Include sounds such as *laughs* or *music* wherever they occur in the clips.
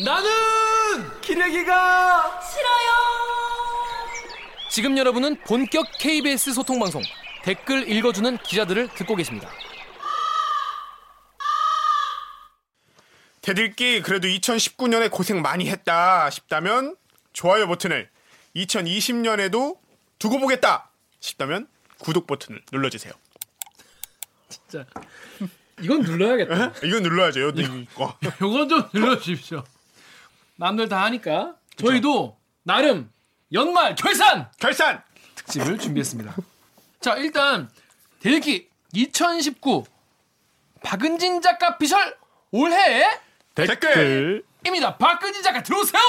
나는 기레기가 싫어요. 지금 여러분은 본격 KBS 소통 방송 댓글 읽어주는 기자들을 듣고 계십니다. 대들기 그래도 2019년에 고생 많이 했다 싶다면 좋아요 버튼을 2020년에도 두고 보겠다 싶다면 구독 버튼을 눌러주세요. 진짜 이건 눌러야겠다. 이건 눌러야죠. 요 이거. *laughs* 요건 좀 눌러주십시오. 남들 다 하니까 저희도 나름 연말 결산 결산. 특집을 준비했습니다. *laughs* 자 일단 대기 2019 박은진 작가 피셜 올해 댓글 입니다. 박은진 작가 들어오세요.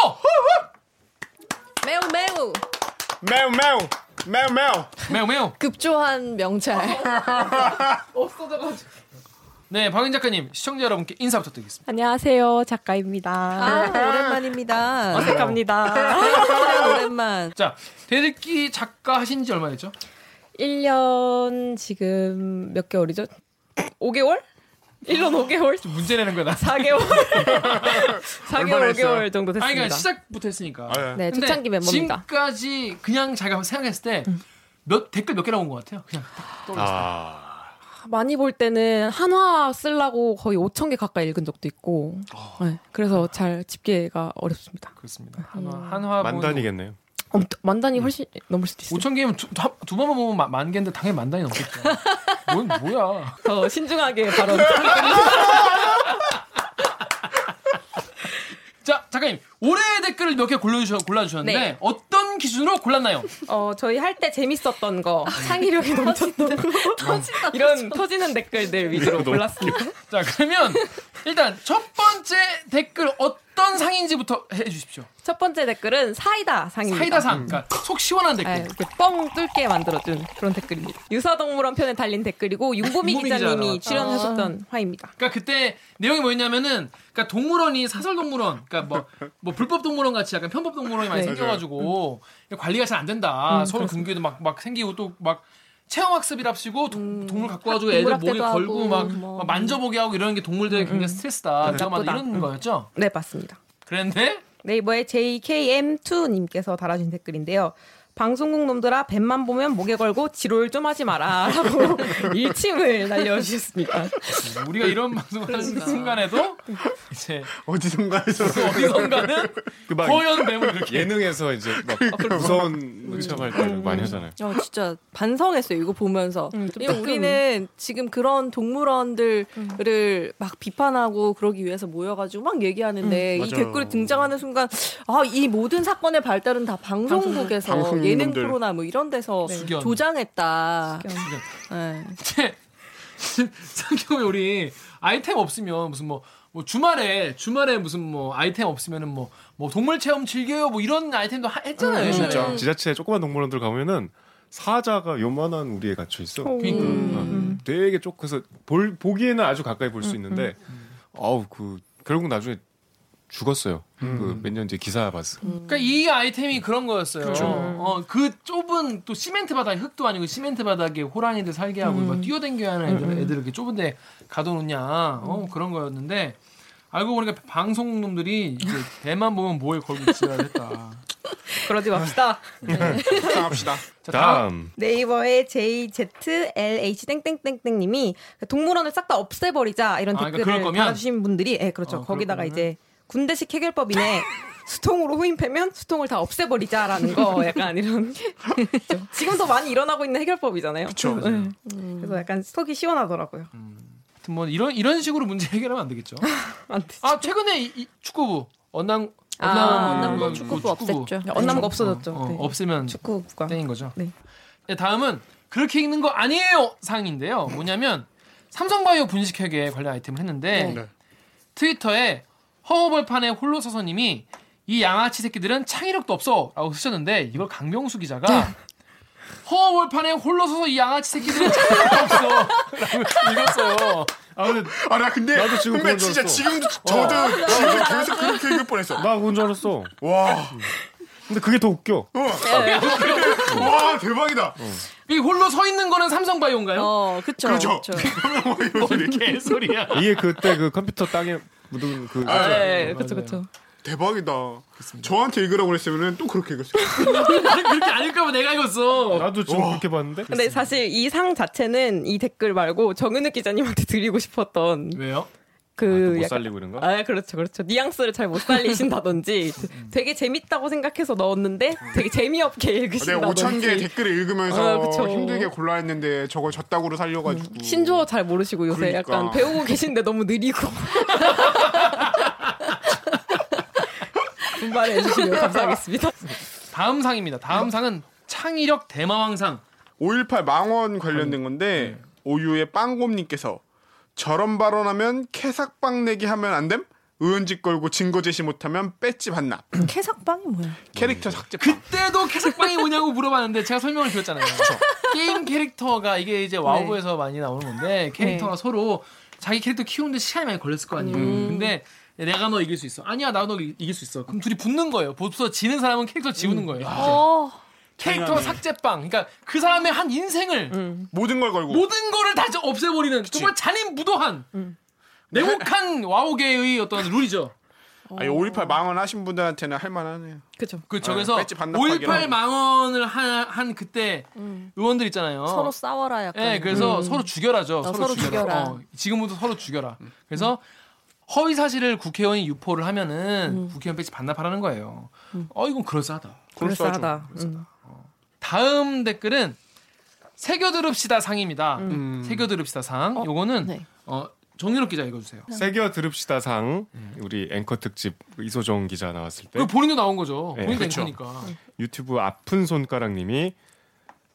매우 매우 매우 매우 매우 매우 매우 매우. *laughs* 급조한 명찰. *laughs* 없어져가지고. 네, 박은 작가님 시청자 여러분께 인사 부탁드리겠습니다. 안녕하세요, 작가입니다. 아, 오랜만입니다. *laughs* 어색합니다. 오랜 *laughs* 오랜만. 자, 대들기 작가 하신 지 얼마 됐죠? 1년 지금 몇 개월이죠? 5개월? 1년 5개월? 문제 내는 나. 4개월? 4개월, 얼마나 했어요? 5개월 정도 아니 됐습니다. 그러니까 시작부터 했으니까. 아, 예. 네, 초창기 멤버입니다. 지금까지 그냥 자기가 생각했을 때몇 댓글 몇 개 나온 것 같아요. 그냥 딱 떠올렸을 때. 아 많이 볼 때는 한화 쓰려고 거의 5천 개 가까이 읽은 적도 있고, 네, 그래서 잘 집계가 어렵습니다. 그렇습니다. 한화 한화 만단이겠네요. 어, 만단이 훨씬 넘을 수도 있어요. 5천 개면 두, 두, 두 번만 보면 만, 만 개인데 당연히 만 단위 넘겠죠. 뭔 *laughs* 뭐야? 더 신중하게 발언. *laughs* 자 작가님 올해 댓글을 몇개 골라주셔 골라주셨는데 네. 어떤 기준으로 골랐나요? 어, 저희 할 때 재밌었던 거, 창의력이 넘쳤던 거, *laughs* 이런 터지는 댓글들 위주로 골랐습니다. *laughs* 자 그러면 일단 첫 번째 댓글 어떤 상인지부터 해주십시오. 첫 번째 댓글은 사이다 상입니다. 사이다 상, 그러니까 속 시원한 댓글. 네, 이렇게 뻥 뚫게 만들어준 그런 댓글입니다. 유사동물원 편에 달린 댓글이고 윤보미 윤보미 기자 기자님이. 출연하셨던 화입니다. 그러니까 그때 내용이 뭐였냐면은 그러니까 동물원이 사설 동물원, 그러니까 뭐 뭐 불법 동물원 같이 약간 편법 동물원이 많이 네. 생겨가지고 관리가 잘 안 된다. 음, 서로 근교에도 막 막 생기고 또 막 체험학습이랍시고 동, 동물 갖고 와가지고 애들 목에 걸고 막, 뭐. 막 만져보게 하고 이러는 게 동물들에게 굉장히 스트레스다. 내가 막 나쁘다. 이런 거였죠. 네, 맞습니다. 그랬는데 네이버의 JKM2님께서 달아주신 댓글인데요. 방송국 놈들아 뱀만 보면 목에 걸고 지롤 좀 하지 마라 라고 *laughs* 일침을 날려주셨습니다. 우리가 이런 방송을 하는 순간에도 이제 어디선가에서 어디선가는 그막 허연 뱀을 그렇게 예능에서 이제 막 무서운 체험할 때 많이 하잖아요. 어, 진짜 반성했어요. 이거 보면서. 음. 우리는 지금 그런 동물원들을 막 비판하고 그러기 위해서 모여가지고 막 얘기하는데 이 맞아요. 댓글이 등장하는 순간 아, 이 모든 사건의 발달은 다 방송국에서 방송국들. 예능 프로나 뭐 이런 데서 숙연. 조장했다. 네. 생각해보면 *laughs* 우리 아이템 없으면 무슨 뭐, 뭐 주말에 주말에 무슨 뭐 아이템 없으면은 뭐, 뭐 동물 체험 즐겨요 뭐 이런 아이템도 하- 했잖아요. 음, 옛날에. 진짜. 지자체 조그만 동물원들 가면은 사자가 요만한 우리에 갇혀 있어. 그러니까. 어, 되게 쪽 그래서 볼 보기에는 아주 가까이 볼 수 있는데 아우 그 결국 나중에 죽었어요. 그몇년 뒤에 기사 봤어. 그러니까 이 아이템이 그런 거였어요. 그렇죠. 어, 그 좁은 또 시멘트 바닥 흙도 아니고 시멘트 바닥에 호랑이들 살게 하고 막 뛰어댕겨야 하는 애들, 애들 이렇게 좁은데 가둬놓냐 어, 그런 거였는데 알고 보니까 방송국 놈들이 이제 배만 보면 뭐에 걸고 지랄 했다. *laughs* 그러지 맙시다. *laughs* 합시다. 자, 다음. 다음 네이버의 JZLH 땡땡땡땡 님이 동물원을 싹 다 없애버리자 이런 아, 그러니까 댓글을 그럴 거면? 달아주신 분들이 예 그렇죠 어, 거기다가 거면은? 이제 군대식 해결법이네 *laughs* 수통으로 후임 패면 수통을 다 없애버리자라는 거 *laughs* 약간 이런 그렇죠. *laughs* 지금도 많이 일어나고 있는 해결법이잖아요. 그쵸. 네. 그래서 약간 속이 시원하더라고요. 하여튼 뭐 이런 이런 식으로 문제 해결하면 안 되겠죠. 안 되지. 아 최근에 이, 이 축구부 언남 아, 언남 그 축구부 없앴죠. 네, 언남고 없어졌죠. 어, 네. 없으면 축구부가 땡인 거죠. 네. 네, 다음은 그렇게 읽는 거 아니에요 상인데요. 뭐냐면 삼성바이오 분식회계 관련 아이템을 했는데 네. 트위터에 허허벌판에 홀로 서서님이 이 양아치 새끼들은 창의력도 없어 라고 쓰셨는데 이걸 강명수 기자가 허허벌판에 홀로 서서 이 양아치 새끼들은 창의력도 없어 라고 읽었어요. 아 근데 아나 근데 나도 지금 근데 그건 진짜 줄 지금도 저도 지금 계속 그렇게 읽을 뻔했어. 나 그건 줄 알았어. 와, 근데 그게 더 웃겨. *laughs* 와 대박이다. 이 홀로 서 있는 거는 삼성바이오인가요? 어, 그쵸. 그렇죠. 그쵸. *laughs* 개소리야. 이게 그때 그 컴퓨터 땅에 묻은 그 아, 네, 그렇죠, 그렇죠. 대박이다. 저한테 읽으라고 그랬으면 또 그렇게 읽었어요. *laughs* 그렇게 아닐까봐 내가 읽었어. 나도 지금 그렇게 봤는데. 근데 사실 이 상 자체는 이 댓글 말고 정은욱 기자님한테 드리고 싶었던 왜요? 그못 약간- 살리고 이런가? 아 그렇죠 그렇죠 뉘앙스를 잘 못 살리신다든지 *laughs* 되게 재밌다고 생각해서 넣었는데 되게 재미없게 내가 읽으신다든지 5천 개의 댓글을 읽으면서 어, 그쵸. 힘들게 골라 했는데 저걸 저따구로 살려가지고 신조어 잘 모르시고 요새 그러니까. 약간 배우고 계신데 너무 느리고 *laughs* 분발해 주시면 감사하겠습니다. 다음 상입니다. 다음 상은 창의력 대마왕상. 5.18 망원 관련된 건데 네. 오유의 빵곰님께서 저런 발언하면 캐삭빵 내기 하면 안 됨? 의원직 걸고 증거 제시 못하면 배지 반납. *clears throat* 캐삭빵이 뭐야? 캐릭터 삭제빵. 그때도 캐삭빵이 뭐냐고 물어봤는데 제가 설명을 드렸잖아요. 게임 캐릭터가 이게 이제 와우에서 많이 나오는 건데 캐릭터가 서로 자기 캐릭터 키우는데 시간이 많이 걸렸을 거 아니에요. 근데 내가 너 이길 수 있어. 아니야, 나 너 이길 수 있어. 그럼 둘이 붙는 거예요. 붙어서 지는 사람은 캐릭터 지우는 거예요. 어, 캐릭터 삭제빵. 그러니까 그 사람의 한 인생을 모든 걸 걸고. 모든 거를 다 없애버리는 정말 잔인무도한 냉혹한 *laughs* 와우계의 어떤 룰이죠. 아니 5.18 망원 하신 분들한테는 할만하네요. 그렇죠. 그 저기서 배지 반납하기로 5.18 망언을 한, 한 그때 의원들 있잖아요. 서로 싸워라 약간. 예, 그래서 서로 죽여라죠. 서로, 서로 죽여라. 죽여라. 어, 지금부터 서로 죽여라. 그래서 허위 사실을 국회의원이 유포를 하면은 국회의원 배지 반납하라는 거예요. 어, 이건 그럴싸하다. 그럴싸하다. 음. 다 음 댓글은 새겨 들읍시다 상입니다. 음. 새겨 들읍시다 상. 요거는 네. 어, 정유럽 기자 읽어주세요. 새겨 들읍시다 상 우리 앵커 특집 이소정 기자 나왔을 때그 본인도 나온 거죠. 네, 본인도 그렇죠. 앵커니까. 유튜브 아픈 손가락님이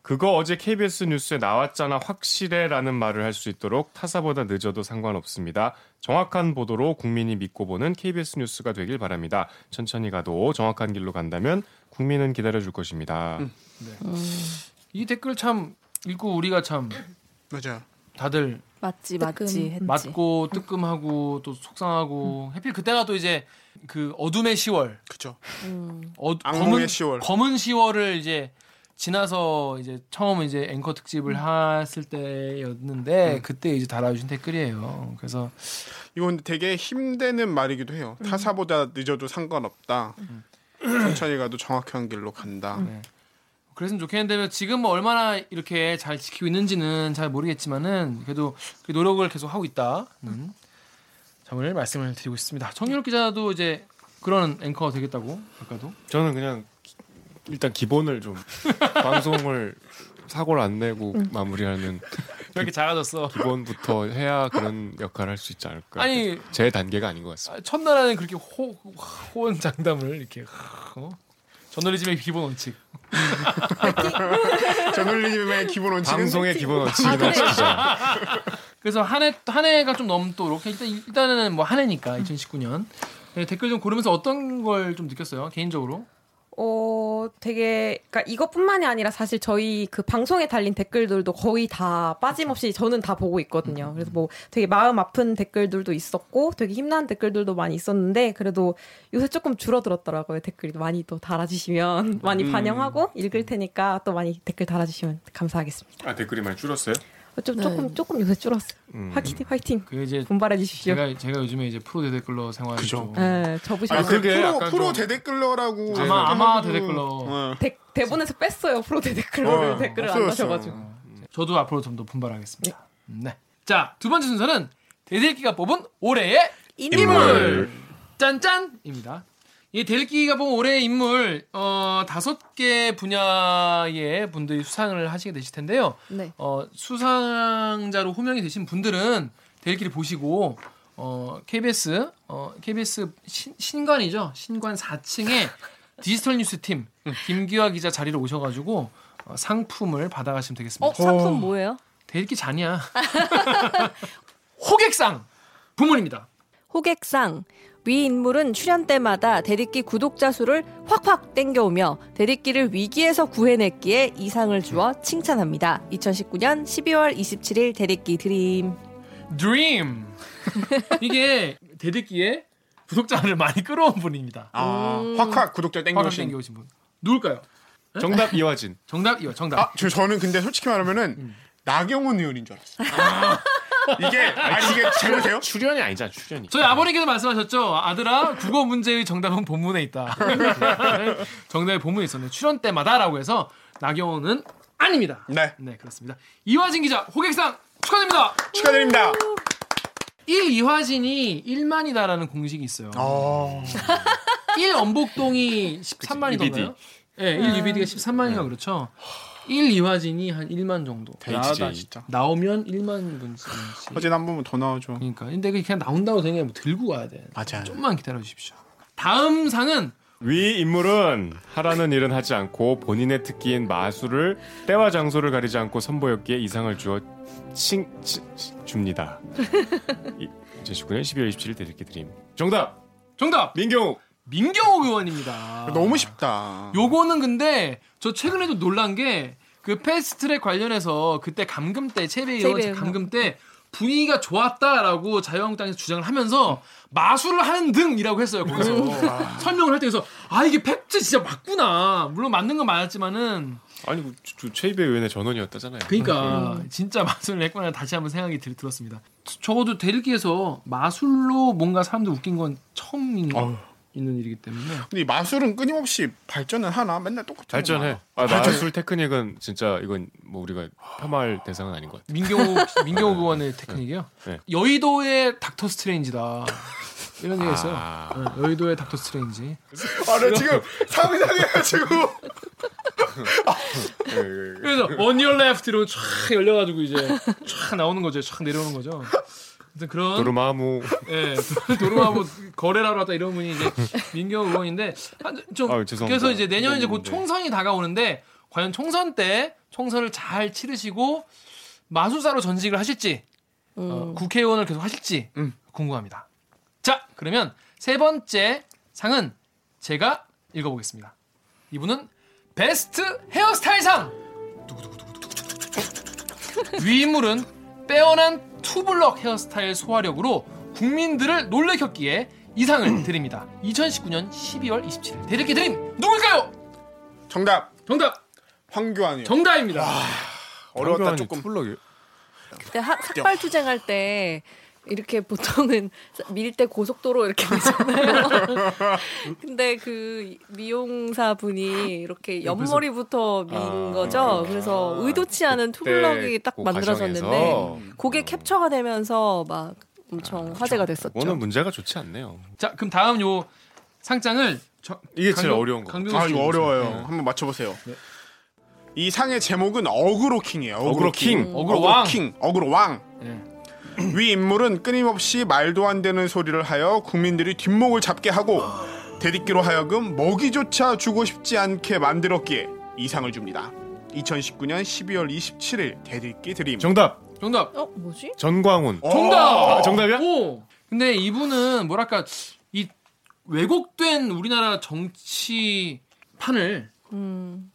그거 어제 KBS 뉴스에 나왔잖아 확실해라는 말을 할 수 있도록 타사보다 늦어도 상관없습니다. 정확한 보도로 국민이 믿고 보는 KBS 뉴스가 되길 바랍니다. 천천히 가도 정확한 길로 간다면 국민은 기다려줄 것입니다. 이 댓글 참 읽고 우리가 참 맞아. 다들 맞지 맞지 했지. 맞고 뜨끔하고 또 속상하고 하필 그때가 또 이제 그 어둠의 10월 그죠. 어, 악몽의 검은 10월. 검은 10월을 이제 지나서 이제 처음 이제 앵커 특집을 했을 때였는데 그때 이제 달아주신 댓글이에요. 그래서 이건 되게 힘드는 말이기도 해요. 타사보다 늦어도 상관없다. 천천히 가도 정확한 길로 간다. 그랬으면 좋겠는데 지금 뭐 얼마나 이렇게 잘 지키고 있는지는 잘 모르겠지만은 그래도 그 노력을 계속 하고 있다는 점을 말씀을 드리고 있습니다. 정유럽 기자도 이제 그런 앵커가 되겠다고 아까도 저는 그냥 기- 일단 기본을 좀 *laughs* 방송을 사고를 안 내고 마무리하는 왜 이렇게 작아졌어? 기본부터 해야 그런 역할을 할 수 있지 않을까. 아니 제 단계가 아닌 것 같습니다. 아, 첫날에는 그렇게 호, 호언장담을 이렇게 어? 저널리즘의 기본 원칙. *laughs* 저널리즘의 기본 원칙은 방송의 기본 원칙이나 지키자. *laughs* 그래서 한해한 해가 좀 넘도록 일단 일단은 뭐 한 해니까 2019년 네, 댓글 좀 고르면서 어떤 걸 좀 느꼈어요 개인적으로. 어, 되게, 그니까 이것뿐만이 아니라 사실 저희 그 방송에 달린 댓글들도 거의 다 빠짐없이 저는 다 보고 있거든요. 그래서 뭐 되게 마음 아픈 댓글들도 있었고 되게 힘나는 댓글들도 많이 있었는데 그래도 요새 조금 줄어들었더라고요. 댓글이 많이 또 달아주시면 *laughs* 많이 반영하고 읽을 테니까 또 많이 댓글 달아주시면 감사하겠습니다. 아 댓글이 많이 줄었어요? 어, 좀 조금, 조금 요새 줄었어요. 음. 화이팅, 화이팅. 그 이제 분발해 주십시오. 제가 제가 요즘에 이제 프로 대댓글러 생활을 그죠. 좀 네, 접으셔서. 아니, 그게 프로, 프로 좀- 대댓글러라고 아마 아마 대댓글러. 어. 대, 대본에서 뺐어요. 프로 대댓글러를 어, 댓글을 안. 다셔가지고. 저도 앞으로 좀 더 분발하겠습니다. 네. 자, 두 번째 순서는 대들기가 뽑은 올해의 인물. 짠짠입니다. 이 대들기가 뽑은 올해의 인물 어, 다섯 개 분야의 분들이 수상을 하시게 되실 텐데요. 네. 어, 수상자로 호명이 되신 분들은 대들기를 보시고 어, KBS 어, KBS 신, 신관이죠. 신관 4층에 *laughs* 디지털 뉴스 팀 김기화 기자 자리로 오셔 가지고 어, 상품을 받아 가시면 되겠습니다. 어 상품 뭐예요? 대리기 잔이야. *laughs* *laughs* 호객상 부문입니다. 호객상. 위 인물은 출연 때마다 대리기 구독자 수를 확확 땡겨오며 대리기를 위기에서 구해냈기에 이 상을 주어 칭찬합니다. 2019년 12월 27일 대리기 드림. 드림. 이게 대리기에 구독자를 많이 끌어온 분입니다. 아, 확확 구독자 땡겨오신. 땡겨오신 분. 누굴까요? 정답 이화진. 정답 이거 정답. 아, 저, 저는 근데 솔직히 말하면은 나경원 의원인 줄 알았어요. 이게 아니 이게 잘못해요? 출연이 아니잖아 출연이. 저희 아버님께서 말씀하셨죠. 아들아, 국어 문제의 정답은 본문에 있다. 정답의 본문에 있었네. 출연 때마다라고 해서 나경원은 아닙니다. 네. 네, 그렇습니다. 이화진 기자 호객상 축하드립니다. 축하드립니다. 1 이화진이 1만이다라는 공식이 있어요. 어. 1 엄복동이 13만이던가요? 예, 1 UBD가 13만인가 그렇죠. 1 이화진이 한 1만 정도. 대단하다 진짜. 나오면 1만 분씩. 어제 한 번만 더 나와줘. 그러니까 근데 그냥 나온다고 되게 뭐 들고 와야 돼. 맞아요. 좀만 기다려 주십시오. 다음 상은 위 인물은 하라는 일은 하지 않고 본인의 특기인 마술을 때와 장소를 가리지 않고 선보였기에 이상을 주어 칭, 칭- 칭- 줍니다. 2019년 12월 27일 대리기 드림. 정답 정답 민경욱. 민경욱 의원입니다. 너무 쉽다. 요거는 근데 저 최근에도 놀란 게 그 패스트트랙 관련해서 그때 감금 때 최배 의원. 감금 때 분위기가 좋았다라고 자유한국당에서 주장을 하면서 마술을 하는 등이라고 했어요 거기서 설명을 할 때에서 아 이게 팩트 진짜 맞구나 물론 맞는 건 맞았지만은 아니 그 저- 저 최이배 의원의 전원이었다잖아요. 그러니까 진짜 마술을 했구나 다시 한번 생각이 들, 들었습니다 적어도 대리기에서 마술로 뭔가 사람들 웃긴 건 처음 있는, 어휴. 있는 일이기 때문에 근데 이 마술은 끊임없이 발전을 하나? 맨날 똑같은 발전해. 아, 마술 테크닉은 진짜 이건 뭐 우리가 폄하할 대상은 아닌 것 같아. 민경욱 민경욱 의원의 *laughs* 테크닉이요. 네. 여의도의 닥터 스트레인지다. 이런 얘기가 있어요. 아. 네, 여의도의 닥터 스트레인지. 아, 나 지금 상상해가지고. *laughs* 그래서 on your left 이러고 촥 열려가지고 이제 촥 나오는 거죠. 촥 내려오는 거죠. 아무튼 그런 도르마무. 예, 도- 도로하고 거래를 하러 왔다 이런 분이 이제 민경욱 의원인데 한- 좀 아유, 죄송합니다. 그래서 이제 내년 이제 곧 네. 총선이 다가오는데 과연 총선 때 총선을 잘 치르시고 마술사로 전직을 하실지 어, 국회의원을 계속 하실지 음. 궁금합니다. 자, 그러면 세 번째 상은 제가 읽어보겠습니다. 이분은 베스트 헤어스타일상. *laughs* 위 인물은 빼어난 투블럭 헤어스타일 소화력으로 국민들을 놀래켰기에 이 상을 *clears throat* 드립니다. 2019년 12월 27일 대리기 드림 누굴까요? 정답. 정답 황교안이요. 정답입니다. 어려웠다 조금. 투블럭이. 그때 하- 삭발 투쟁할 때 이렇게 보통은 밀 때 고속도로 이렇게 되잖아요. *laughs* 근데 그 미용사 분이 이렇게 옆머리부터 민 아, 거죠. 그래서 의도치 않은 투블럭이 딱그 만들어졌는데 과정에서 그게 캡처가 되면서 막 엄청 화제가 됐었죠. 오늘 문제가 좋지 않네요. 자, 그럼 다음 요 상장을 저, 이게 제일 강병- 어려운 거. 아, 씨 이거 어려워요. 네. 한번 맞춰 보세요. 이 상의 제목은 어그로 킹이에요. 어그로 킹. 어그로 왕. 킹. 어그로 왕. 네. 위 인물은 끊임없이 말도 안 되는 소리를 하여 국민들이 뒷목을 잡게 하고 댓읽기로 하여금 먹이조차 주고 싶지 않게 만들었기에 이 상을 줍니다. 2019년 12월 27일 댓읽기 드림. 정답. 정답. 어 뭐지? 전광훈. 어, 정답. 아, 정답이야? 오. 근데 이분은 뭐랄까 이 왜곡된 우리나라 정치 판을 음.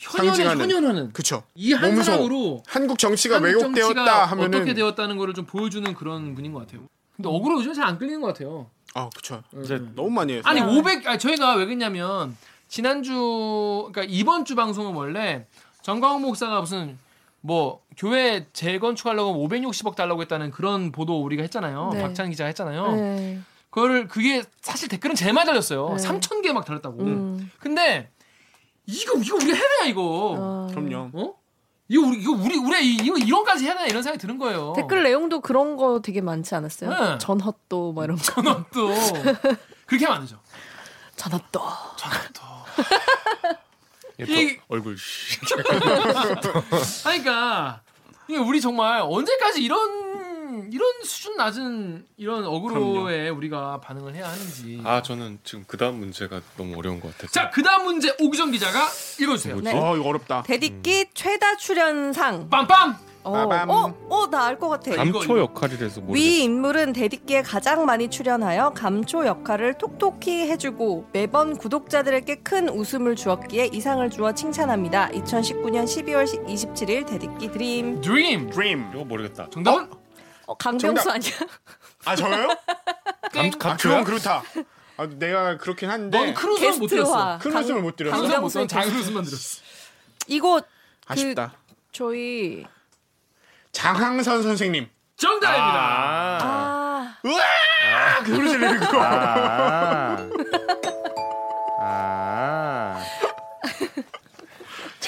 상징하는. 현현하는 그쵸. 이한 몸소 사람으로 한국 정치가 한국 왜곡되었다 정치가 하면은 어떻게 되었다는 거를 좀 보여주는 그런 분인 것 같아요. 근데 어그로 요즘 잘 안 끌리는 것 같아요. 아 그쵸. 이제 너무 많이 해서. 아니 야. 500 아니 저희가 왜 그랬냐면 지난주 그러니까 이번 주 방송은 원래 정광훈 목사가 무슨 뭐 교회 재건축하려고 560억 달라고 했다는 그런 보도 우리가 했잖아요. 네. 박찬 기자가 했잖아요. 네. 그거를 그게 사실 댓글은 제일 많이 달렸어요. 네. 3천 개 막 달렸다고. 음. 근데 이거 이거 해야 되나 이거? 어. 그럼요. 어? 이거 우리 이거 우리 우리 이거 이런까지 해야 되나 이런 생각이 드는 거예요. 댓글 내용도 그런 거 되게 많지 않았어요? 네. 전헛도 뭐 이런 거. 전업도 그렇게 하면 안 되죠. 전헛도. 이- 얼굴. 씨. *laughs* 아니, 그러니까 이게 우리 정말 언제까지 이런 이런 수준 낮은 이런 어그로에 우리가 반응을 해야 하는지. 아 저는 지금 그 다음 문제가 너무 어려운 것 같아서. 자, 그 다음 문제 오기정 기자가 읽어주세요. 뭐지? 네. 아 이거 어렵다. 대디끼 최다 출연상. 빰빰. 어. 어, 어, 나알 것 같아. 감- 감초 역할이라서 모르겠어. 위 인물은 대디끼에 가장 많이 출연하여 감초 역할을 톡톡히 해주고 매번 구독자들에게 큰 웃음을 주었기에 이상을 주어 칭찬합니다. 2019년 12월 27일 대디끼 드림. 드림. 드림. 이거 모르겠다. 정답은 어, 강병수 정답. 아니야? 아 저요? *laughs* 감아 감초야? 그건 그렇다. 아, 내가 그렇긴 한데 넌큰 웃음 못 들었어. 웃음을 못 들었어. 못 강병수의 들었어. 이거 아쉽다. 저희 장항선 선생님. 정답입니다. 아. 아, 그 소리 지르는 거.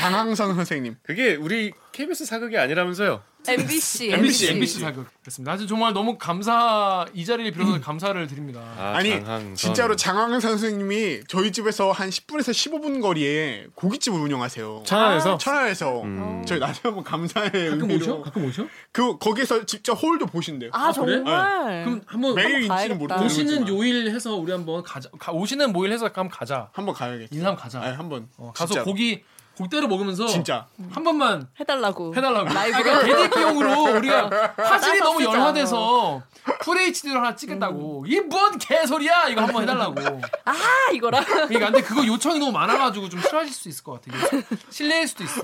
장항선 선생님. 그게 우리 KBS 사극이 아니라면서요? MBC, MBC MBC 사극 그렇습니다. 아주 정말 너무 감사 이 자리를 빌어서 감사를 드립니다. 아, 아니 장항선. 진짜로 장항선 선생님이 저희 집에서 한 10분에서 15분 거리에 고깃집을 운영하세요. 천안에서 천안에서 음. 저희 나중에 한번 감사의 가끔 의미로 오셔? 가끔 오셔? 그 거기서 직접 홀도 보신대요. 아? 정말. 그럼 한번 매일 인지는 가야겠다. 모르겠지만 오시는 요일 해서 우리 한번 가자. 가, 오시는 모일 해서 한번 가자. 한번 가야겠죠. 인사 한번 가자. 아, 한번 어, 가서 진짜로. 고기 고기대로 먹으면서 진짜 한 번만 해달라고. 해달라고. 라이브로. 그러니까 댓읽기용으로 *laughs* 우리가 화질이 너무. 열화돼서 Full HD로 하나 찍겠다고. 이게 뭔 개소리야? 이거 한번 해달라고. 아, 이거라. 그러니까 근데 그거 요청이 너무 많아가지고 좀 싫어하실 수 있을 것 같아. 이게 실례일 수도 있어.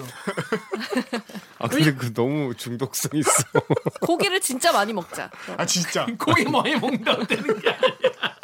아 근데 그 너무 중독성 있어. 고기를 진짜 많이 먹자. 아 진짜 *laughs* 고기 많이 먹는다고 되는 게 아니야.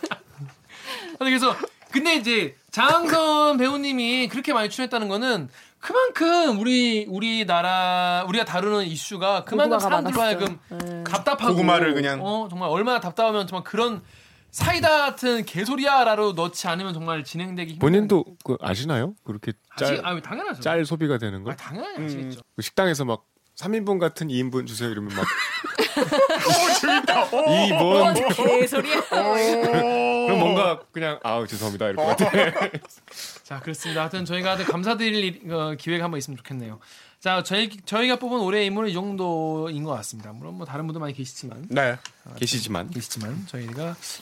*laughs* 아니, 그래서 근데 이제 장항선 배우님이 그렇게 많이 출연했다는 거는 그만큼 우리 우리나라 우리가 다루는 이슈가 그만큼 사람들로 하여금. 네. 답답하고 고구마를 그냥. 어 정말 얼마나 답답하면 정말 그런 사이다 같은 개소리야라로 넣지 않으면 정말 진행되기 힘든 본인도 그 아시나요? 그렇게 짤, 아 당연하죠. 짤 소비가 되는 거? 아, 당연히 아시겠죠. 그 식당에서 막 3인분 같은 2인분 주세요 이러면 막 *laughs* 어 재밌다. 어. 2분 개소리야. 그럼 뭔가 그냥 아우 죄송합니다 이럴 것 같아. *laughs* 자 그렇습니다. 하여튼 저희가 하여튼 감사드릴 일- 어, 기회가 한번 있으면 좋겠네요. 자 저희 저희가 뽑은 올해의 인물은 이 정도인 것 같습니다. 물론 뭐 다른 분도 많이 계시지만 네. 계시지만 계시지만 저희가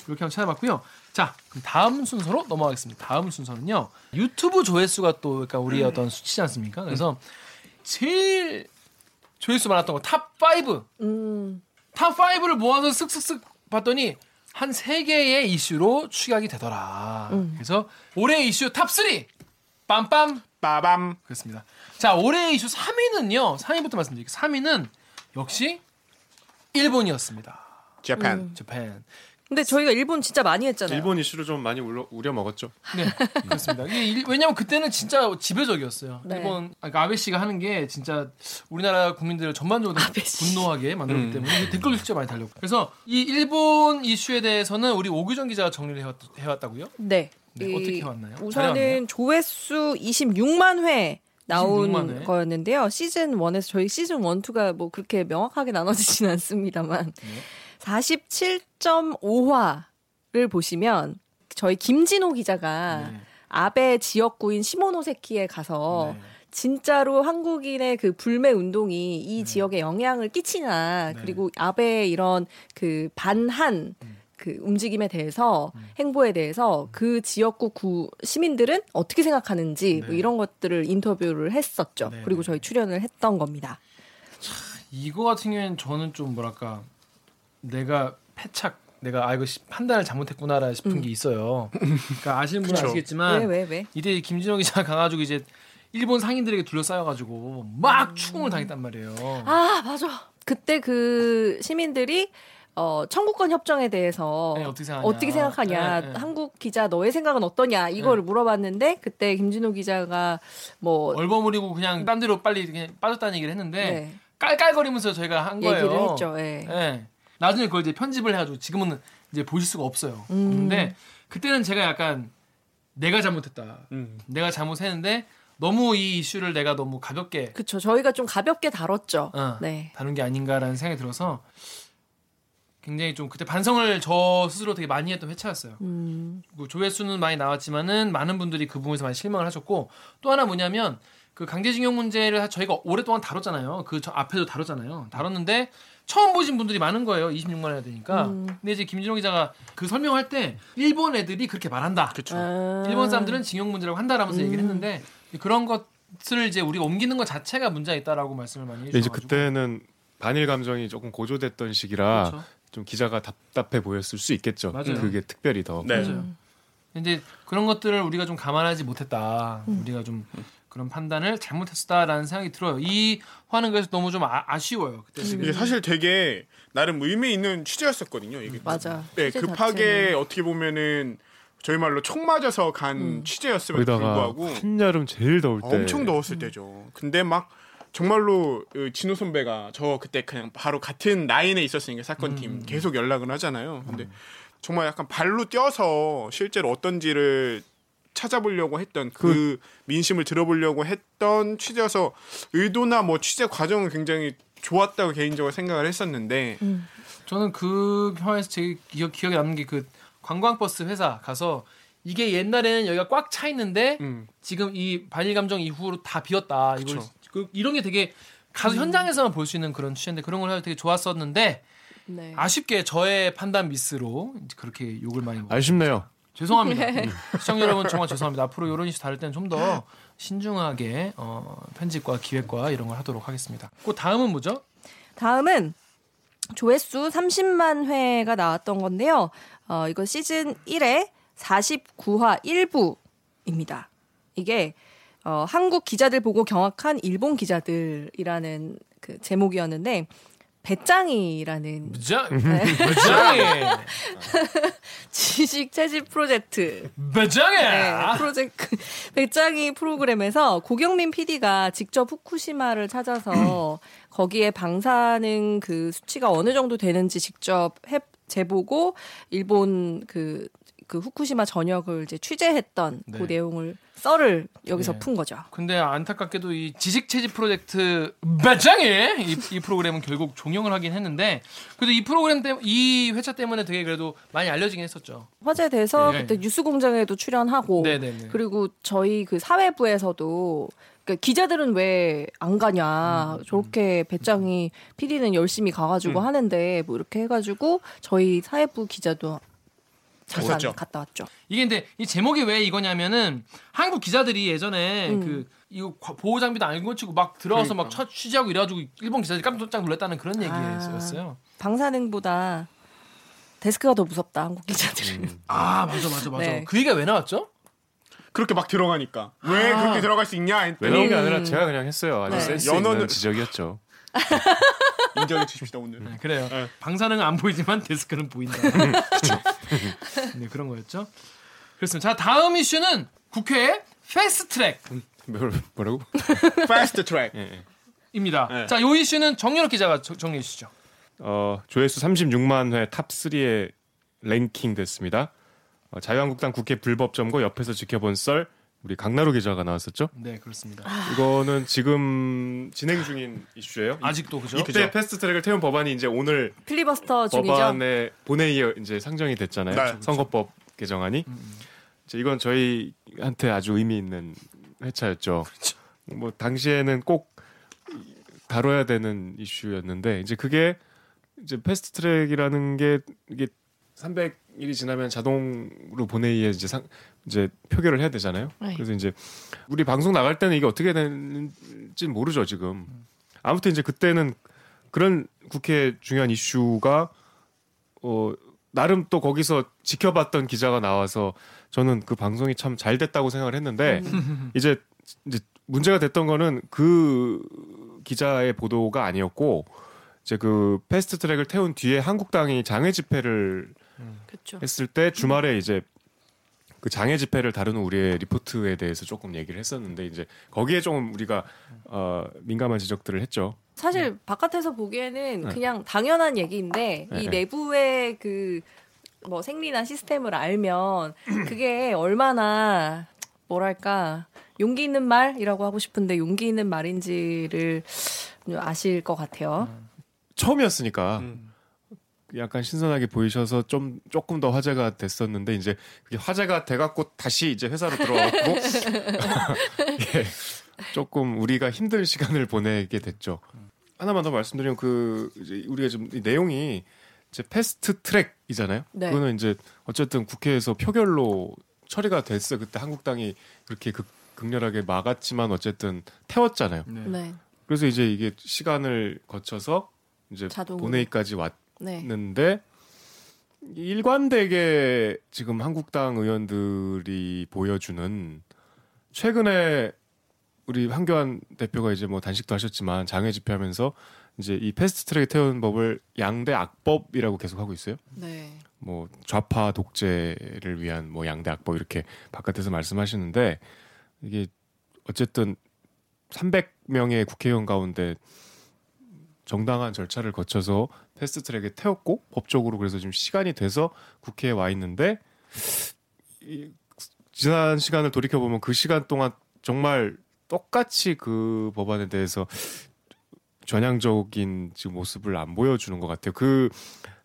이렇게 한번 찾아봤고요. 자 그럼 다음 순서로 넘어가겠습니다. 다음 순서는요 유튜브 조회수가 또 그러니까 우리의 어떤 수치지 않습니까? 그래서 제일 조회수 많았던 거 Top 5. 음. Top 5를 모아서 쓱쓱쓱 봤더니 한세 개의 이슈로 축약이 되더라. 그래서 올해 이슈 Top 3. 빰빰 빠밤. 그렇습니다. 자, 올해 이슈 3위는요. 3위부터 말씀드릴게요. 3위는 역시 일본이었습니다. Japan. Japan. 근데 저희가 일본 진짜 많이 했잖아요. 일본 이슈를 좀 많이 우려, 우려 먹었죠. 네, *laughs* 그렇습니다. 일- 왜냐면 그때는 진짜 지배적이었어요. 네. 일본 아, 그러니까 아베 씨가 하는 게 진짜 우리나라 국민들을 전반적으로 *laughs* 분노하게 만들었기 때문에 이게 댓글도 진짜 많이 달렸고. 그래서 이 일본 이슈에 대해서는 우리 오규정 기자가 정리를 해왔, 해왔다고요? 네. 네, 이- 어떻게 해왔나요? 잘해왔나요? 우선은 조회수 26만 회 나온 26만 회? 거였는데요. 시즌 1에서 저희 시즌 1, 2가 뭐 그렇게 명확하게 나눠지진 않습니다만 네. 47.5화를 보시면 저희 김진호 기자가 네. 아베 지역구인 시모노세키에 가서 네. 진짜로 한국인의 그 불매 운동이 이 지역에 영향을 끼치나 네. 그리고 아베의 이런 그 반한 음. 그 움직임에 대해서 행보에 대해서 그 지역구 구 시민들은 어떻게 생각하는지 뭐 네. 이런 것들을 인터뷰를 했었죠. 네, 그리고 네. 저희 출연을 했던 겁니다. 이거 같은 경우에는 저는 좀 뭐랄까 내가 패착 내가 아 이거 시- 판단을 잘못했구나라 싶은 게 있어요. 그러니까 아시는 분은. 아시겠지만 왜 왜 왜? 이때 김진호 기자가 가가지고 이제 일본 상인들에게 둘러싸여가지고 막 추궁을 당했단 말이에요. 아 맞아. 그때 그 시민들이 어, 청구권 협정에 대해서 네, 어떻게 생각하냐. 어떻게 생각하냐, 네, 네. 한국 기자 너의 생각은 어떠냐 이거를 물어봤는데 그때 김진호 기자가 뭐 얼버무리고 그냥 딴 데로 빨리 그냥 빠졌다는 얘기를 했는데 네, 깔깔거리면서 저희가 한 거예요. 얘기를 했죠. 예. 예. 나중에 그걸 이제 편집을 해가지고 지금은 이제 보실 수가 없어요. 음. 없는데 그때는 제가 약간 내가 잘못했다. 음. 내가 잘못했는데 너무 이 이슈를 내가 너무 가볍게 그쵸. 저희가 좀 가볍게 다뤘죠. 어, 네. 다룬 게 아닌가라는 생각이 들어서 굉장히 좀 그때 반성을 저 스스로 되게 많이 했던 회차였어요. 음, 그 조회수는 많이 나왔지만은 많은 분들이 그 부분에서 많이 실망을 하셨고 또 하나 뭐냐면 그 강제징용 문제를 저희가 오랫동안 다뤘잖아요. 그저 앞에도 다뤘잖아요. 다뤘는데 처음 보신 분들이 많은 거예요. 26만 원이야 되니까. 음. 근데 이제 김진호 기자가 그 설명할 때 일본 애들이 그렇게 말한다. 그쵸. 아. 일본 사람들은 징용 문제라고 한다라면서 얘기를 했는데 그런 것을 이제 우리가 옮기는 것 자체가 문제가 있다라고 말씀을 많이 근데 이제 그때는 반일 감정이 조금 고조됐던 시기라 그렇죠. 좀 기자가 답답해 보였을 수 있겠죠. 맞아요. 그게 특별히 더. 네. 맞아요. 근데 그런 것들을 우리가 좀 감안하지 못했다. 우리가 좀 그런 판단을 잘못했다라는 생각이 들어요. 이 화는 그래서 너무 좀 아, 쉬워요 그때. 이게 사실 되게 나름 의미 있는 취재였었거든요. 이게 맞아. 네, 취재 급하게 자체는. 어떻게 보면은 저희 말로 총 맞아서 간 취재였음에도 거기다가 불구하고 한여름 제일 더울 때 엄청 더웠을 때죠. 근데 막 정말로 그 진호 선배가 저 그때 그냥 바로 같은 라인에 있었으니까 사건 팀 계속 연락을 하잖아요. 근데 정말 약간 발로 뛰어서 실제로 어떤지를 찾아보려고 했던 그, 민심을 들어보려고 했던 취재여서 의도나 뭐 취재 과정은 굉장히 좋았다고 개인적으로 생각을 했었는데 저는 그 상황에서 제 기억, 기억에 남는 게 그 관광버스 회사 가서 이게 옛날에는 여기가 꽉 차 있는데 음. 지금 이 반일 감정 이후로 다 비었다. 이걸 그, 이런 게 되게 가서 현장에서만 볼 수 있는 그런 취재인데 그런 걸 해서 되게 좋았었는데 네. 아쉽게 저의 판단 미스로 이제 그렇게 욕을 많이 먹었어요. 아쉽네요. 죄송합니다. *laughs* 음. 시청자 여러분 정말 죄송합니다. 앞으로 이런 이슈 다룰 때는 좀 더 신중하게 어, 편집과 기획과 이런 걸 하도록 하겠습니다. 그 다음은 뭐죠? 다음은 조회수 30만 회가 나왔던 건데요. 어, 이거 시즌 1의 49화 1부입니다. 이게 어, 한국 기자들 보고 경악한 일본 기자들이라는 그 제목이었는데 배짱이라는 배짱, 배짱이, 지식 채집 프로젝트. 배짱이. 네, 프로젝트. 배짱이 프로그램에서 고경민 PD가 직접 후쿠시마를 찾아서 *clears throat* 거기에 방사능 그 수치가 어느 정도 되는지 직접 해 재보고 일본 그, 그 후쿠시마 전역을 이제 취재했던 네. 그 내용을 썰을 여기서 네. 푼 거죠. 근데 안타깝게도 이 지식 채집 프로젝트 배짱이 이, 이 프로그램은 결국 종영을 하긴 했는데 그래도 이 프로그램 때문에 이 회차 때문에 되게 그래도 많이 알려지긴 했었죠. 화제돼서 네. 그때 뉴스 공장에도 출연하고 네네네. 그리고 저희 그 사회부에서도 그러니까 기자들은 왜 안 가냐 음, 저렇게 배짱이 PD는 열심히 가가지고 하는데 뭐 이렇게 해가지고 저희 사회부 기자도 잠깐 갔었죠. 갔다 왔죠. 이게 근데 이 제목이 왜 이거냐면은 한국 기자들이 예전에 음. 그 이거 과- 보호 장비도 안 고치고 막 들어가서 막첫 취재하고 이래가지고 일본 기자들이 깜짝 놀랐다는 그런 얘기였어요. 방사능보다 데스크가 더 무섭다 한국 기자들은. 아 맞아 맞아 맞아. *laughs* 네. 그 얘기가 왜 나왔죠? 그렇게 막 들어가니까 왜 아. 그렇게 들어갈 수 있냐 왜 했더니 나온 게 아니라 제가 그냥 했어요. 아주 네. 센스 연어는- 지적이었죠. *laughs* 인정해 주십시다 오늘. 네, 그래요. 네. 방사능은 안 보이지만 데스크는 보인다. *laughs* 네 그런 거였죠. 그렇습니다. 자 다음 이슈는 국회 패스트 트랙. 뭐- 뭐라고? 패스트 트랙. 예, 예. 입니다. 네. 자, 요 이슈는 정연욱 기자가 저- 정리해 주시죠. 어, 조회수 36만 회 Top 3에 랭킹 됐습니다. 어, 자유한국당 국회 불법 점거 옆에서 지켜본 썰 우리 강나루 기자가 나왔었죠. 네, 그렇습니다. 이거는 지금 진행 중인 이슈예요. 아직도 그죠? 이때 패스트 트랙을 태운 법안이 이제 오늘 필리버스터 중이죠. 법안에 본회의에 이제 상정이 됐잖아요. 네. 선거법 개정안이. 이제 이건 저희한테 아주 의미 있는 회차였죠. 뭐 당시에는 꼭 다뤄야 되는 이슈였는데 이제 그게 이제 패스트 트랙이라는 게 이게 300일이 지나면 자동으로 본회의에 이제 상 이제 표결을 해야 되잖아요. 네. 그래서 이제 우리 방송 나갈 때는 이게 어떻게 되는지 모르죠 지금. 아무튼 이제 그때는 그런 국회 중요한 이슈가 어 나름 또 거기서 지켜봤던 기자가 나와서 저는 그 방송이 참 잘 됐다고 생각을 했는데 *laughs* 이제 이제 문제가 됐던 거는 그 기자의 보도가 아니었고 이제 그 패스트 트랙을 태운 뒤에 한국당이 장외 집회를 그렇죠. 했을 때 주말에 이제 그 장외 집회를 다루는 우리의 리포트에 대해서 조금 얘기를 했었는데 이제 거기에 좀 우리가 어 민감한 지적들을 했죠. 사실 바깥에서 보기에는 네. 그냥 당연한 얘기인데 네, 이 네. 내부의 그 뭐 생리나 시스템을 알면 *clears throat* 그게 얼마나 뭐랄까 용기 있는 말이라고 하고 싶은데 용기 있는 말인지를 좀 아실 것 같아요. 처음이었으니까 음. 약간 신선하게 보이셔서 좀 조금 더 화제가 됐었는데 이제 그게 화제가 돼갖고 다시 이제 회사로 들어왔고 *laughs* 예, 조금 우리가 힘든 시간을 보내게 됐죠. 하나만 더 말씀드리면 그 이제 우리가 지금 이 내용이 이제 패스트 트랙이잖아요. 네. 그거는 이제 어쨌든 국회에서 표결로 처리가 됐어. 그때 한국당이 그렇게 극, 극렬하게 막았지만 어쨌든 태웠잖아요. 네. 네. 그래서 이제 이게 시간을 거쳐서 이제. 본회의까지 네. 왔는데 일관되게 지금 한국당 의원들이 보여주는 최근에 우리 황교안 대표가 이제 뭐 단식도 하셨지만 장외 집회하면서 이제 이 패스트 트랙 태운 법을 양대 악법이라고 계속 하고 있어요. 네. 뭐 좌파 독재를 위한 뭐 양대 악법 이렇게 바깥에서 말씀하시는데 이게 어쨌든 300명의 국회의원 가운데 정당한 절차를 거쳐서 패스트 트랙에 태웠고 법적으로 그래서 지금 시간이 돼서 국회에 와 있는데 이, 지난 시간을 돌이켜 보면 그 시간 동안 정말 똑같이 그 법안에 대해서 전향적인 지금 모습을 안 보여주는 것 같아요. 그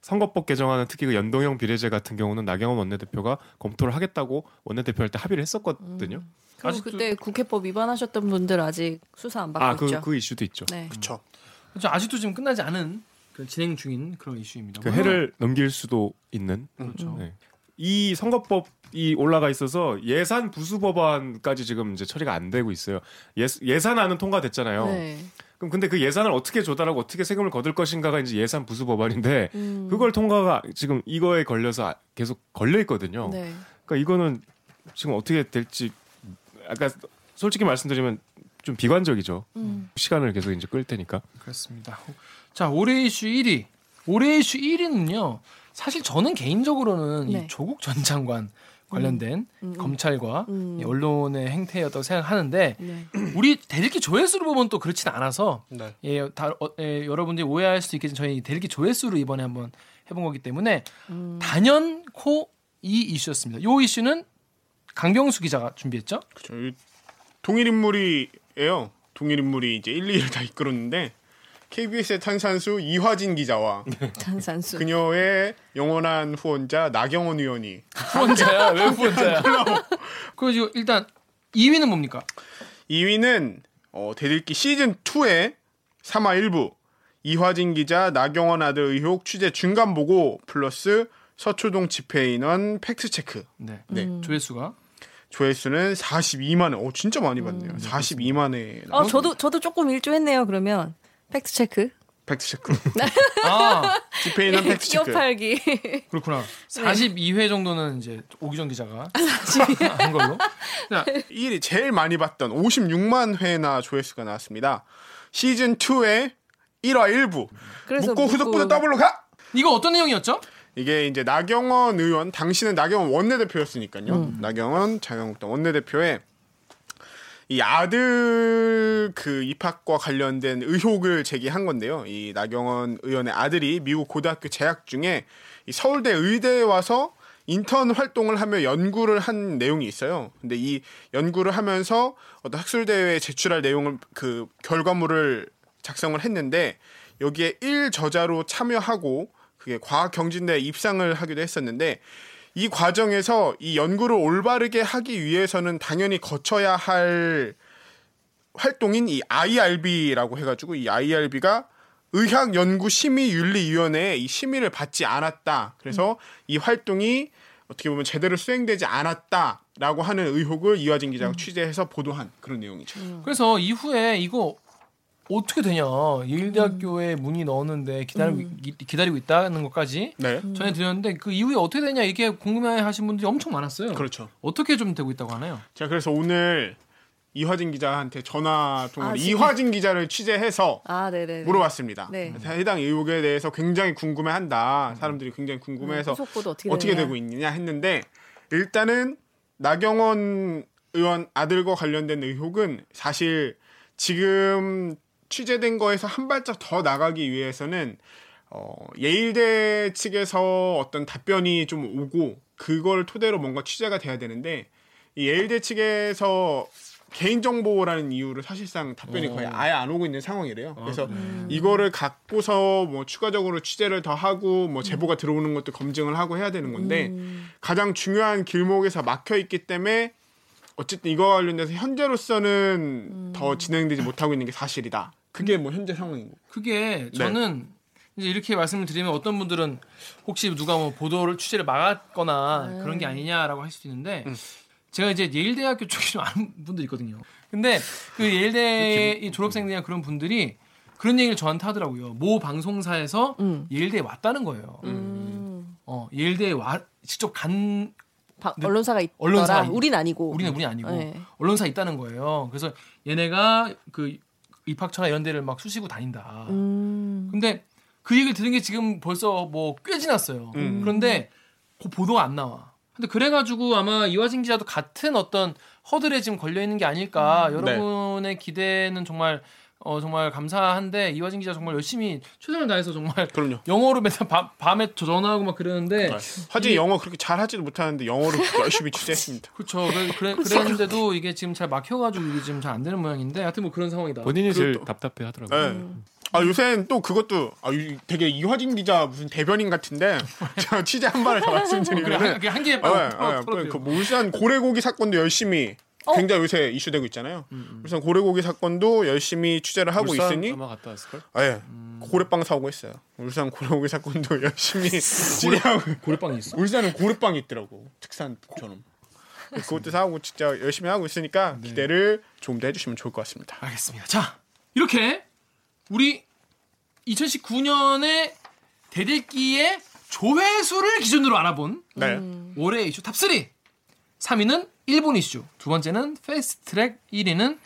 선거법 개정안은 특히 그 연동형 비례제 같은 경우는 나경원 원내대표가 검토를 하겠다고 원내대표 할 때 합의를 했었거든요. 그리고 아직도- 그때 국회법 위반하셨던 분들 아직 수사 안 받고 아, 그, 있죠. 그 이슈도 있죠. 네. 그렇죠. 그렇죠. 아직도 지금 끝나지 않은 그 진행 중인 그런 이슈입니다. 그 해를 넘길 수도 있는. 그렇죠. 네. 이 선거법이 올라가 있어서 예산 부수 법안까지 지금 이제 처리가 안 되고 있어요. 예, 예산안은 통과됐잖아요. 네. 그럼 근데 그 예산을 어떻게 조달하고 어떻게 세금을 거둘 것인가가 이제 예산 부수 법안인데 음. 그걸 통과가 지금 이거에 걸려서 계속 걸려 있거든요. 네. 그러니까 이거는 지금 어떻게 될지 아까 솔직히 말씀드리면 좀 비관적이죠. 음. 시간을 계속 이제 끌 테니까. 그렇습니다. 자 올해 이슈 1위. 올해 이슈 1위는요. 사실 저는 개인적으로는 네. 이 조국 전 장관 관련된 음. 검찰과 음. 이 언론의 행태였다고 생각하는데 네. *clears throat* 우리 대리기 조회수로 보면 또 그렇진 않아서 네. 예, 다, 어, 예, 여러분들이 오해할 수 있겠지만 저희 대리기 조회수로 이번에 한번 해본 거기 때문에 음. 단연코 이 이슈였습니다. 요 이슈는 강병수 기자가 준비했죠? 그렇죠. 이 동일 인물이 에요. 동일 인물이 이제 1, 2를 다 이끌었는데 KBS의 탄산수 이화진 기자와 *laughs* 탄산수. 그녀의 영원한 후원자 나경원 의원이 후원자야 왜 *laughs* 후원자야? 그리고 일단 2위는 뭡니까? 2위는 어, 대들기 시즌 2의 3화 1부 이화진 기자 나경원 아들 의혹 취재 중간 보고 플러스 서초동 집회 인원 팩트 체크 네, 네. 조회수가 조회수는 42만 회. 오 진짜 많이 봤네요. 42만 회. 어, 저도 저도 조금 일조했네요. 그러면 팩트 체크. 팩트 체크. *laughs* 아 집회 인원 팩트 체크. 기업팔기. 그렇구나. 42회 정도는 이제 옥유정 기자가 한 걸로. 자, *laughs* 1위 제일 많이 봤던 56만 회나 조회수가 나왔습니다. 시즌 2의 1화 1부. 그래서 묻고 후속보도 더블로 가. 이거 어떤 내용이었죠? 이게 이제 나경원 의원 당신은 나경원 원내대표였으니까요. 나경원 자유한국당 원내대표의 이 아들 그 입학과 관련된 의혹을 제기한 건데요. 이 나경원 의원의 아들이 미국 고등학교 재학 중에 이 서울대 의대에 와서 인턴 활동을 하며 연구를 한 내용이 있어요. 근데 이 연구를 하면서 어떤 학술 대회에 제출할 내용을 그 결과물을 작성을 했는데 여기에 1저자로 참여하고 그게 과학 경진대에 입상을 하기도 했었는데 이 과정에서 이 연구를 올바르게 하기 위해서는 당연히 거쳐야 할 활동인 이 IRB라고 해가지고 이 IRB가 의학연구심의윤리위원회에 이 심의를 받지 않았다. 그래서 이 활동이 어떻게 보면 제대로 수행되지 않았다라고 하는 의혹을 이화진 기자가 취재해서 보도한 그런 내용이죠. 그래서 이후에 이거 어떻게 되냐 예일대학교에 문의 넣었는데 기다리고 기- 기다리고 있다는 것까지 네, 전해드렸는데 그 이후에 어떻게 되냐 이게 궁금해하신 분들이 엄청 많았어요. 그렇죠. 어떻게 좀 되고 있다고 하나요? 자, 그래서 오늘 이화진 기자한테 전화 통화로 아? 이화진 기자를 취재해서 아. 물어봤습니다. 네. 해당 의혹에 대해서 굉장히 궁금해한다. 사람들이 굉장히 궁금해해서 후속보도 어떻게, 어떻게 되느냐. 되고 있느냐 했는데 일단은 나경원 의원 아들과 관련된 의혹은 사실 지금 취재된 거에서 한 발짝 더 나가기 위해서는 어, 예일대 측에서 어떤 답변이 좀 오고 그걸 토대로 뭔가 취재가 돼야 되는데 이 예일대 측에서 개인정보라는 이유로 사실상 답변이 거의 아예 안 오고 있는 상황이래요. 그래서 이거를 갖고서 뭐 추가적으로 취재를 더 하고 뭐 제보가 들어오는 것도 검증을 하고 해야 되는 건데 가장 중요한 길목에서 막혀 있기 때문에 어쨌든 이거 관련돼서 현재로서는 더 진행되지 못하고 있는 게 사실이다. 그게 뭐 현재 상황인 거. 그게 저는 이제 이렇게 말씀을 드리면 어떤 분들은 혹시 누가 뭐 보도를 취재를 막았거나 그런 게 아니냐라고 할 수도 있는데 제가 이제 예일대학교 쪽에 좀 아는 분들이 있거든요. 근데 그 예일대 이 졸업생들이나 그런 분들이 그런 얘기를 저한테 하더라고요. 모 방송사에서 음. 예일대에 왔다는 거예요. 음. 어, 예일대에 와 직접 간 바- 언론사가 있더라. 언론사가 있- 우린 아니고. 우리는 우리 아니고 네. 언론사 있다는 거예요. 그래서 얘네가 그 입학처나 이런 데를 막 수시고 다닌다. 음. 근데 그 얘기를 들은 게 지금 벌써 뭐 꽤 지났어요. 음. 그런데 그 보도가 안 나와. 근데 그래가지고 아마 이화진 기자도 같은 어떤 허들에 지금 걸려 있는 게 아닐까. 네. 여러분의 기대는 정말 어 정말 감사한데 이화진 기자 정말 열심히 최선을 다해서 정말 그럼요. 영어로 맨날 밤, 밤에 저 전화하고 막 그러는데 하지 영어 그렇게 잘 하지도 못하는데 영어로 열심히 취재했습니다. *laughs* 그렇죠. 그래, 그래, 그랬는데도 이게 지금 잘 막혀가지고 이게 지금 잘 안 되는 모양인데 하여튼 뭐 그런 상황이다. 본인이 제일 답답해 하더라고요. 네. 아 요새는 또 그것도 아, 이- 되게 이화진 기자 무슨 대변인 같은데 *laughs* 제가 취재 한 발을 더 그래 말씀드리면 한, 그냥 한 개에 아, 빠 아, 아, 그 울산 고래고기 사건도 열심히 어? 굉장히 요새 이슈되고 있잖아요. 울산 고래고기 사건도 열심히 취재를 하고 울산 있으니 아마 갔다 왔을 걸. 아, 예. 고래빵 사오고 있어요. 울산 고래고기 사건도 *laughs* 열심히 취재하고 고래빵이 있어. 울산은 고래빵이 있더라고 특산처럼. 그것도 사오고 진짜 열심히 하고 있으니까 기대를 좀 더 해주시면 좋을 것 같습니다. 알겠습니다. 자 이렇게 우리 2019년에 대들기의 조회수를 기준으로 알아본 네. 올해 이슈 top 3 3위는 일본 이슈 두 번째는 패스트 트랙 1위는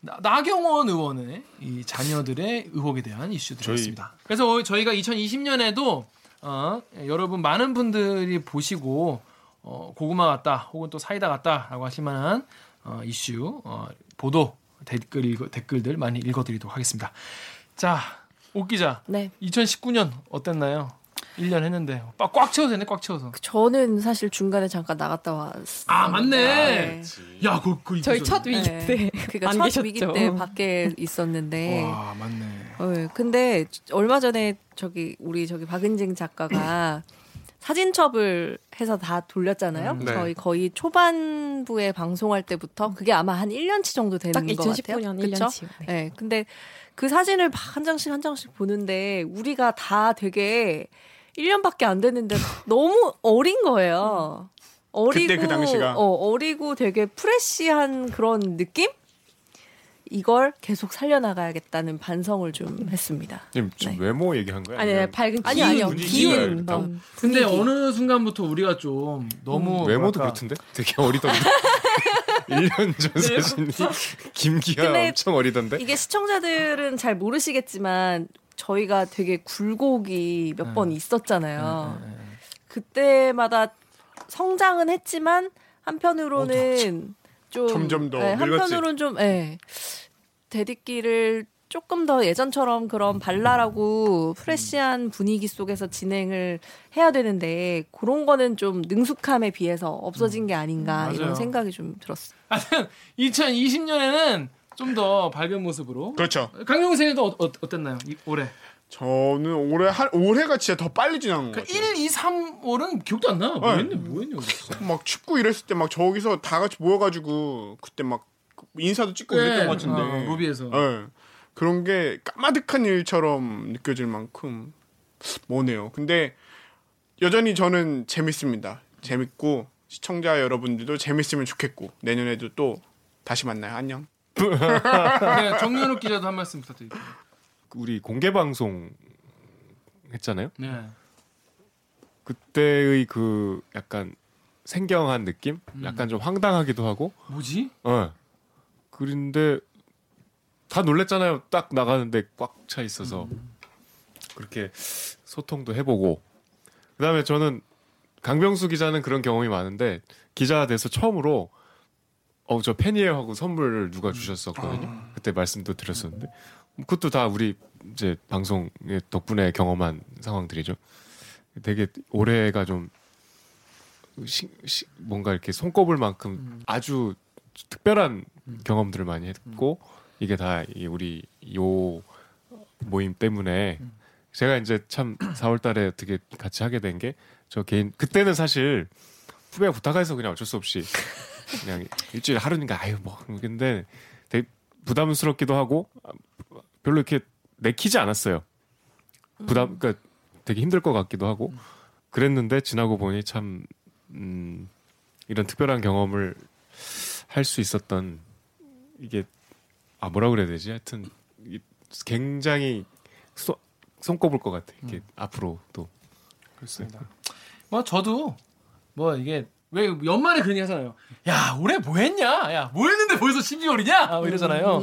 나, 나경원 의원의 이 자녀들의 의혹에 대한 이슈들이었습니다. 그래서 어, 저희가 2020년에도 어, 여러분 많은 분들이 보시고 어, 고구마 같다 혹은 또 사이다 같다라고 하실 만한 어, 이슈 어, 보도 댓글 읽어, 댓글들 많이 읽어드리도록 하겠습니다. 자, 옥 기자, 네. 2019년 어땠나요? 1년 했는데 빡, 꽉 채워서 했네, 꽉 채워서. 저는 사실 중간에 잠깐 나갔다 왔어요. 아 맞네. 야, 그, 그 저희. 첫 위기 때 그러니까 안 첫 계셨죠. 위기 때 밖에 있었는데. 와, 맞네. 어, 근데 얼마 전에 저기 우리 저기 박은진 작가가 *clears throat* 사진첩을 해서 다 돌렸잖아요. 음, 네. 저희 거의 초반부에 방송할 때부터 그게 아마 한 1년치 정도 되는 딱것 같아요. 2019년 그쵸? 1년치. 네. 네. 근데 그 사진을 막한 장씩 한 장씩 보는데 우리가 다 되게 1년밖에 안 됐는데 너무 어린 거예요. 어리고 그때 그 당시가. 어, 어리고 되게 프레시한 그런 느낌? 이걸 계속 살려나가야겠다는 반성을 좀 했습니다. 지금, 지금 네. 외모 얘기한 거야? 아니, 아니 밝은 아니 아니요 분위기가 기운. 어, 근데. 어느 순간부터 우리가 좀 너무 외모도 뭐랄까, 그렇던데? 되게 어리던데. *laughs* 1년 전 사진이 김기아 근데 엄청 어리던데. 이게 시청자들은 잘 모르시겠지만 저희가 되게 굴곡이 몇번 있었잖아요. 네, 네, 네. 그때마다 성장은 했지만 한편으로는 좀 점점 더 네. 한편으로는 좀 예. 대디끼를 조금 더 예전처럼 그런 발랄하고 프레시한 분위기 속에서 진행을 해야 되는데 그런 거는 좀 능숙함에 비해서 없어진 게 아닌가 맞아요. 이런 생각이 좀 들었어요. 하여튼 2020년에는 좀 더 밝은 모습으로. 그렇죠. 강용생도 어, 어, 어땠나요? 이, 올해. 저는 올해 한 올해가 진짜 더 빨리 지난 것 그러니까 같아요. 1, 2, 3월은 기억도 안 나. 뭐 네. 했네, 뭐 했냐, 우리 막 춥고 이랬을 때 막 저기서 다 같이 모여가지고 그때 막 인사도 찍고 그랬던 것 같은데. 어, 로비에서. 예. 그런 게 까마득한 일처럼 느껴질 만큼 뭐네요. 근데 여전히 저는 재밌습니다. 재밌고 시청자 여러분들도 재밌으면 좋겠고 내년에도 또 다시 만나요. 안녕. 네, 정윤욱 기자도 한 말씀 부탁드릴게요. 우리 공개 방송 했잖아요. 네. 그때의 그 약간 생경한 느낌, 음. 약간 좀 황당하기도 하고, 뭐지? 어. 그런데 다 놀랬잖아요. 딱 나가는데 꽉 차 있어서 그렇게 소통도 해보고, 그다음에 저는 강병수 기자는 그런 경험이 많은데 기자가 돼서 처음으로 어 저 팬이에요 하고 선물을 누가 주셨었거든요. 그때 말씀도 드렸었는데 그것도 다 우리 이제 방송의 덕분에 경험한 상황들이죠. 되게 올해가 좀 시, 시- 뭔가 이렇게 손꼽을 만큼 아주 특별한 경험들을 많이 했고 이게 다이 우리 요 모임 때문에 제가 이제 참 4월달에 어떻게 같이 하게 된 게 저 개인 그때는 사실 후배가 부탁해서 그냥 어쩔 수 없이 그냥 일주일에 하루니까 아유 뭐 근데 되게 부담스럽기도 하고 별로 이렇게 내키지 않았어요. 부담 그러니까 되게 힘들 것 같기도 하고 그랬는데 지나고 보니 참 음, 이런 특별한 경험을 할 수 있었던 이게 아 뭐라 그래야 되지? 하여튼 이- 굉장히 소- 손꼽을 것 같아. 이게 앞으로 또 그렇습니다. 뭐 저도 뭐 이게 왜 연말에 그런 얘기 하잖아요. 야 올해 뭐 했냐? 야 뭐 했는데 벌써 12월이냐? 뭐 이러잖아요.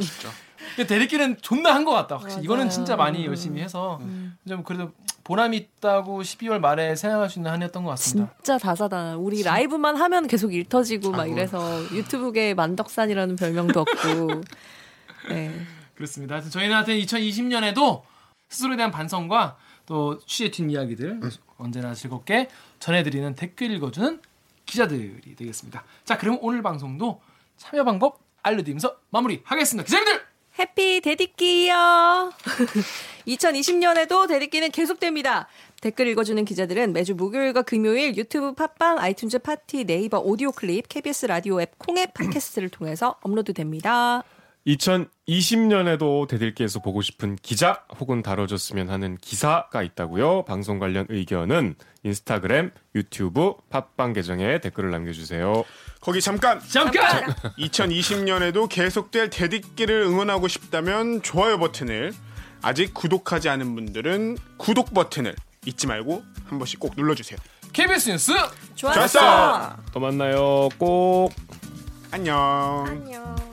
근데 대리기는 존나 한 것 같다. 확실히 이거는 맞아요. 진짜 많이 음. 열심히 해서 좀 그래도 보람 있다고 12월 말에 생각할 수 있는 한 해였던 것 같습니다. 진짜 다사다. 우리 라이브만 하면 계속 일 터지고 막 아이고. 이래서 유튜브계 만덕산이라는 별명도 없고. *laughs* 네. 그렇습니다. 하여튼 저희는 하여튼 2020년에도 스스로에 대한 반성과 또 취재 팀 이야기들 언제나 즐겁게 전해드리는 댓글 읽어주는 기자들이 되겠습니다. 자, 그럼 오늘 방송도 참여 방법 알려드리면서 마무리하겠습니다. 기자님들! happy 댓읽기요. *laughs* 2020년에도 댓읽기는 계속됩니다. 댓글 읽어주는 기자들은 매주 목요일과 금요일 유튜브 팟빵, 아이튠즈 팟티, 네이버 오디오 클립, KBS 라디오 앱 콩의 팟캐스트를 통해서 업로드됩니다. 2020년에도 대들기에서 보고 싶은 기자 혹은 다뤄줬으면 하는 기사가 있다고요. 방송 관련 의견은 인스타그램, 유튜브, 팟빵 계정에 댓글을 남겨주세요. 거기 잠깐 잠깐! *laughs* 2020년에도 계속될 대디끼를 응원하고 싶다면 좋아요 버튼을 아직 구독하지 않은 분들은 구독 버튼을 잊지 말고 한 번씩 꼭 눌러주세요. KBS 뉴스 좋았어. 또 만나요. 꼭. 안녕. 안녕.